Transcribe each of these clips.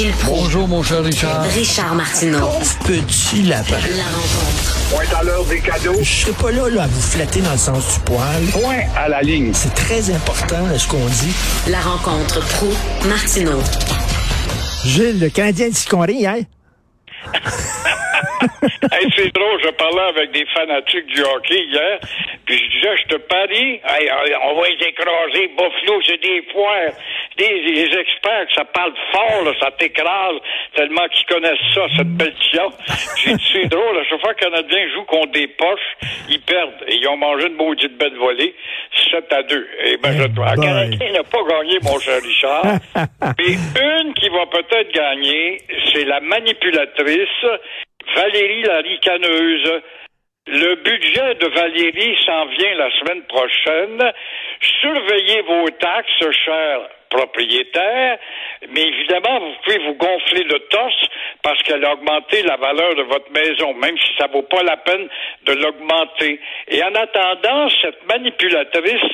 Gilles Proulx. Bonjour, mon cher Richard. Richard Martineau. Petit lapin. La rencontre. Point à l'heure des cadeaux. Je serai pas là, là à vous flatter dans le sens du poil. Point à la ligne. C'est très important ce qu'on dit. La rencontre pro martineau Gilles, le Canadien de Siconry, hier. hey, c'est drôle, je parlais avec des fanatiques du hockey hier, puis je disais, je te parie, hey, on va les écraser, Buffalo, c'est des poires. Des, des experts, ça parle fort, là, ça t'écrase, tellement qu'ils connaissent ça, cette dit, c'est drôle, à chaque fois qu'un Canadien joue contre des poches, ils perdent. Et ils ont mangé une maudite belle volée, 7 à 2. Et ben, je dois. Le Canadien n'a pas gagné, mon cher Richard. Mais une qui va peut-être gagner, c'est la manipulatrice Valérie la ricaneuse. Le budget de Valérie s'en vient la semaine prochaine. Surveillez vos taxes, chers propriétaires, mais évidemment, vous pouvez vous gonfler le torse parce qu'elle a augmenté la valeur de votre maison, même si ça vaut pas la peine de l'augmenter. Et en attendant, cette manipulatrice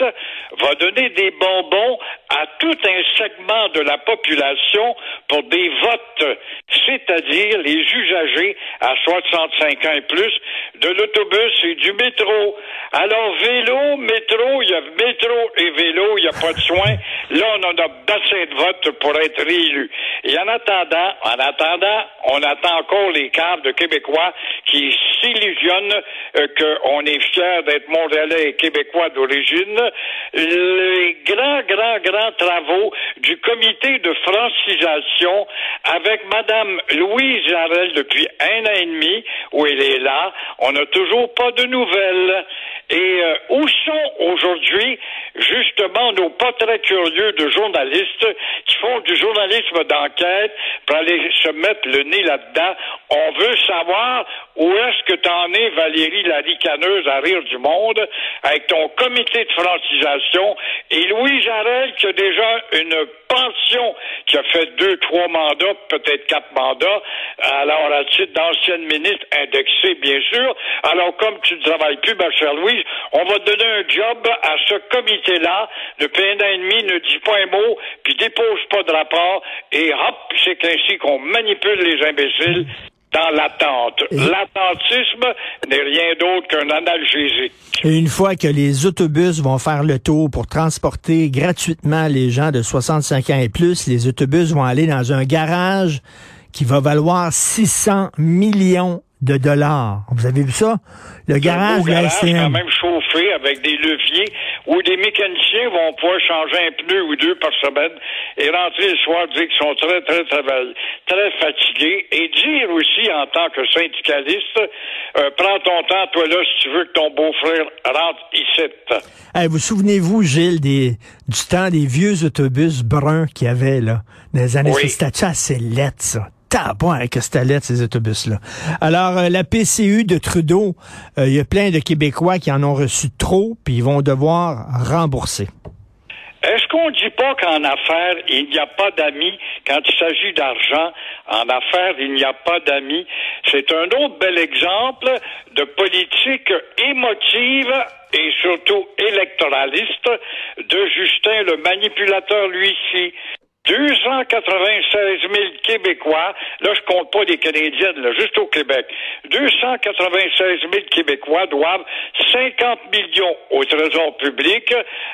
va donner des bonbons à tout un segment de la population pour des votes, c'est-à-dire les usagers à 65 ans et plus de l'autobus et du métro. Alors, vélo, métro, il y a métro et vélo, il n'y a pas de soins. Là, on en a d'assez de votes pour être réélu. Et en attendant, en attendant, on attend encore les cadres de Québécois qui s'illusionnent euh, qu'on est fiers d'être Montréalais et Québécois d'origine. Les grands, grands, grands travaux du comité de francisation avec Madame Louise Jarel depuis un an et demi, où elle est là. On n'a toujours pas de nouvelles. Et euh, où sont aujourd'hui justement nos pas très curieux de journalistes qui font du journalisme d'enquête pour aller se mettre le nez là-dedans? On veut savoir où est-ce que t'en es, Valérie la ricaneuse à rire du monde, avec ton comité de francisation, et Louis Jarel qui a déjà une pension, qui a fait deux, trois mandats, peut-être quatre mandats, alors à titre d'ancienne ministre indexée, bien sûr. Alors, comme tu ne travailles plus, ma chère Louise, on va donner un job à ce comité-là. Depuis un an et demi, ne dis pas un mot, puis dépose pas de rapport, et hop, c'est ainsi qu'on manipule les imbéciles dans l'attente. L'attentisme n'est rien d'autre qu'un analgésique. Et une fois que les autobus vont faire le tour pour transporter gratuitement les gens de 65 ans et plus, les autobus vont aller dans un garage qui va valoir 600 millions de dollars. Vous avez vu ça? Le garage de la STM. quand même chauffé avec des leviers où des mécaniciens vont pouvoir changer un pneu ou deux par semaine et rentrer le soir dire qu'ils sont très, très, très, très fatigués et dire aussi en tant que syndicaliste, euh, prends ton temps, toi là, si tu veux que ton beau-frère rentre ici. Hey, vous souvenez-vous, Gilles, des, du temps des vieux autobus bruns qu'il y avait, là, dans les années Oui. 60? C'était assez laid, ça? Tabouin, que c'était ces autobus-là. Alors, euh, la PCU de Trudeau, euh, il y a plein de Québécois qui en ont reçu trop, puis ils vont devoir rembourser. Est-ce qu'on dit pas qu'en affaires, il n'y a pas d'amis? Quand il s'agit d'argent? En affaires, il n'y a pas d'amis. C'est un autre bel exemple de politique émotive et surtout électoraliste de Justin le manipulateur, lui-ci. 296 000 Québécois, là je compte pas les Canadiennes, là, juste au Québec, 296 000 Québécois doivent 50 millions au Trésor public,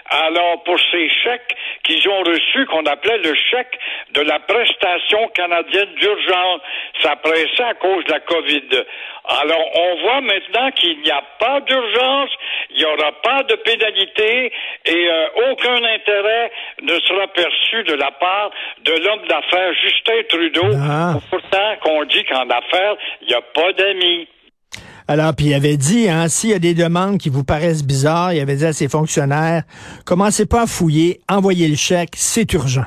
alors pour ces chèques qu'ils ont reçus, qu'on appelait le chèque de la prestation canadienne d'urgence, ça pressait à cause de la COVID. Alors on voit maintenant qu'il n'y a pas d'urgence, il n'y aura pas de pénalité et euh, aucun intérêt ne sera perçu de la part de l'homme d'affaires Justin Trudeau. Ah. Pourtant qu'on dit qu'en affaires, il n'y a pas d'amis. Alors, puis il avait dit, hein, s'il y a des demandes qui vous paraissent bizarres, il avait dit à ses fonctionnaires, commencez pas à fouiller, envoyez le chèque, c'est urgent.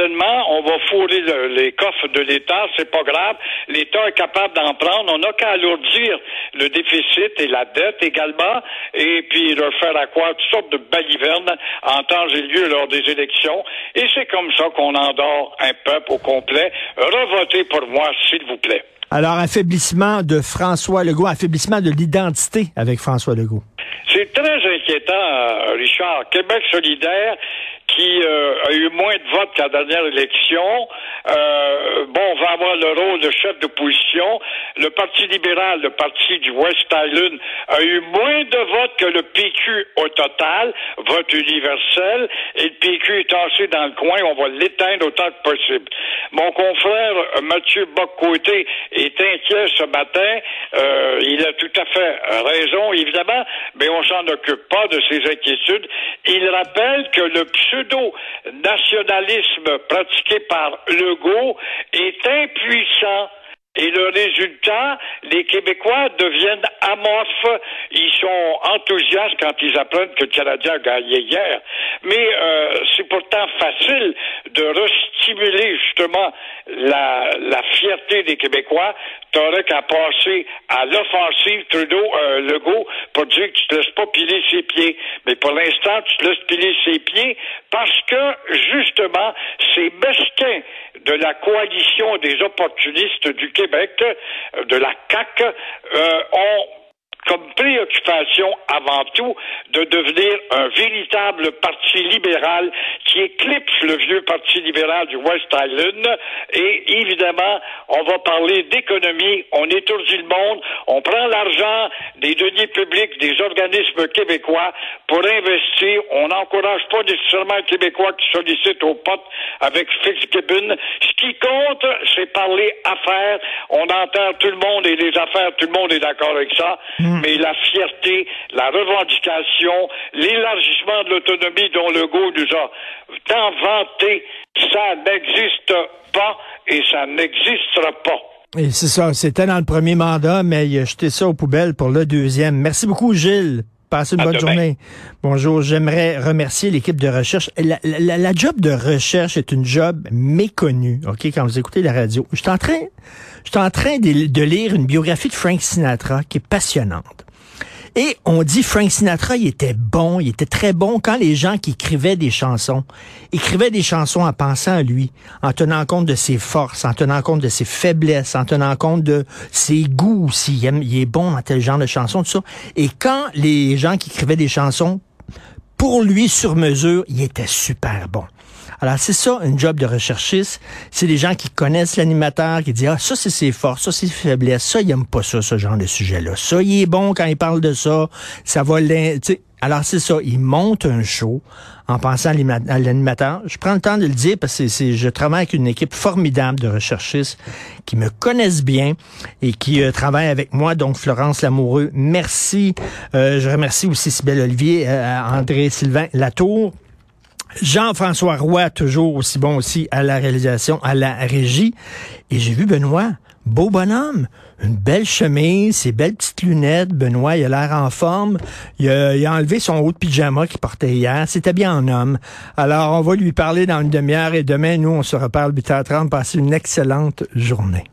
Certainement, on va fourrer le- les coffres de l'État, c'est pas grave. L'État est capable d'en prendre. On n'a qu'à alourdir le déficit et la dette également, et puis leur faire accroître toutes sortes de balivernes en temps et lieu lors des élections. Et c'est comme ça qu'on endort un peuple au complet. Revotez pour moi, s'il vous plaît. Alors, affaiblissement de François Legault, affaiblissement de l'identité avec François Legault. C'est très inquiétant, euh, Richard. Québec solidaire qui euh, a eu moins de votes qu'à la dernière élection. Euh, bon, va avoir le rôle de chef d'opposition. Le Parti libéral, le parti du West Island, a eu moins de votes que le PQ au total, vote universel, et le PQ est tassé dans le coin, on va l'éteindre autant que possible. Mon confrère euh, Mathieu Boccoté est inquiet ce matin, euh, il a tout à fait raison, évidemment, mais on s'en occupe pas de ses inquiétudes. Il rappelle que le pseudo-nationalisme pratiqué par Legault est impuissant et le résultat, les Québécois deviennent amorphes. Ils sont enthousiastes quand ils apprennent que le Canadien a gagné hier. Mais euh, c'est pourtant facile de restimuler justement la, la fierté des Québécois. T'aurais qu'à passer à l'offensive Trudeau, euh, Legault, pour dire que tu te laisses pas piler ses pieds. Mais pour l'instant, tu te laisses piler ses pieds parce que justement, ces mesquins de la coalition des opportunistes du Québec, euh, de la CAC, euh, ont comme préoccupation avant tout de devenir un véritable parti libéral qui éclipse le vieux parti libéral du West Island. Et évidemment, on va parler d'économie, on étourdit le monde, on prend l'argent des deniers publics, des organismes québécois pour investir. On n'encourage pas nécessairement les Québécois qui sollicitent aux potes avec Fitzgibbon. Ce qui compte, c'est parler affaires. On entend tout le monde et les affaires, tout le monde est d'accord avec ça. Mais la fierté, la revendication, l'élargissement de l'autonomie dont le goût nous a tant vanté, ça n'existe pas et ça n'existera pas. Et c'est ça, c'était dans le premier mandat, mais il a jeté ça aux poubelles pour le deuxième. Merci beaucoup, Gilles. Passez une À bonne demain. journée. Bonjour, j'aimerais remercier l'équipe de recherche. La, la- la job de recherche est une job méconnue, OK, quand vous écoutez la radio. Je suis en train, je suis en train de, de lire une biographie de Frank Sinatra qui est passionnante. Et on dit Frank Sinatra, il était bon, il était très bon quand les gens qui écrivaient des chansons écrivaient des chansons en pensant à lui, en tenant compte de ses forces, en tenant compte de ses faiblesses, en tenant compte de ses goûts, s'il il est bon dans tel genre de chanson, tout ça. Et quand les gens qui écrivaient des chansons pour lui sur mesure, il était super bon. Alors c'est ça, une job de recherchiste. C'est des gens qui connaissent l'animateur, qui disent ah ça c'est ses forces, ça c'est ses faiblesses, ça il aime pas ça, ce genre de sujet-là. Ça il est bon quand il parle de ça, ça va. Alors c'est ça, il monte un show en pensant à l'anima- à l'animateur. Je prends le temps de le dire parce que je travaille avec une équipe formidable de recherchistes qui me connaissent bien et qui euh, travaillent avec moi. Donc Florence Lamoureux, merci. Euh, je remercie aussi Sybelle Olivier, euh, André Sylvain Latour. Jean-François Roy, toujours aussi bon aussi à la réalisation, à la régie. Et j'ai vu Benoît, beau bonhomme, une belle chemise, ses belles petites lunettes. Benoît, il a l'air en forme. Il a, enlevé son haut de pyjama qu'il portait hier. C'était bien en homme. Alors, on va lui parler dans une demain-heure et demain, nous, on se reparle 8h30. Passez une excellente journée.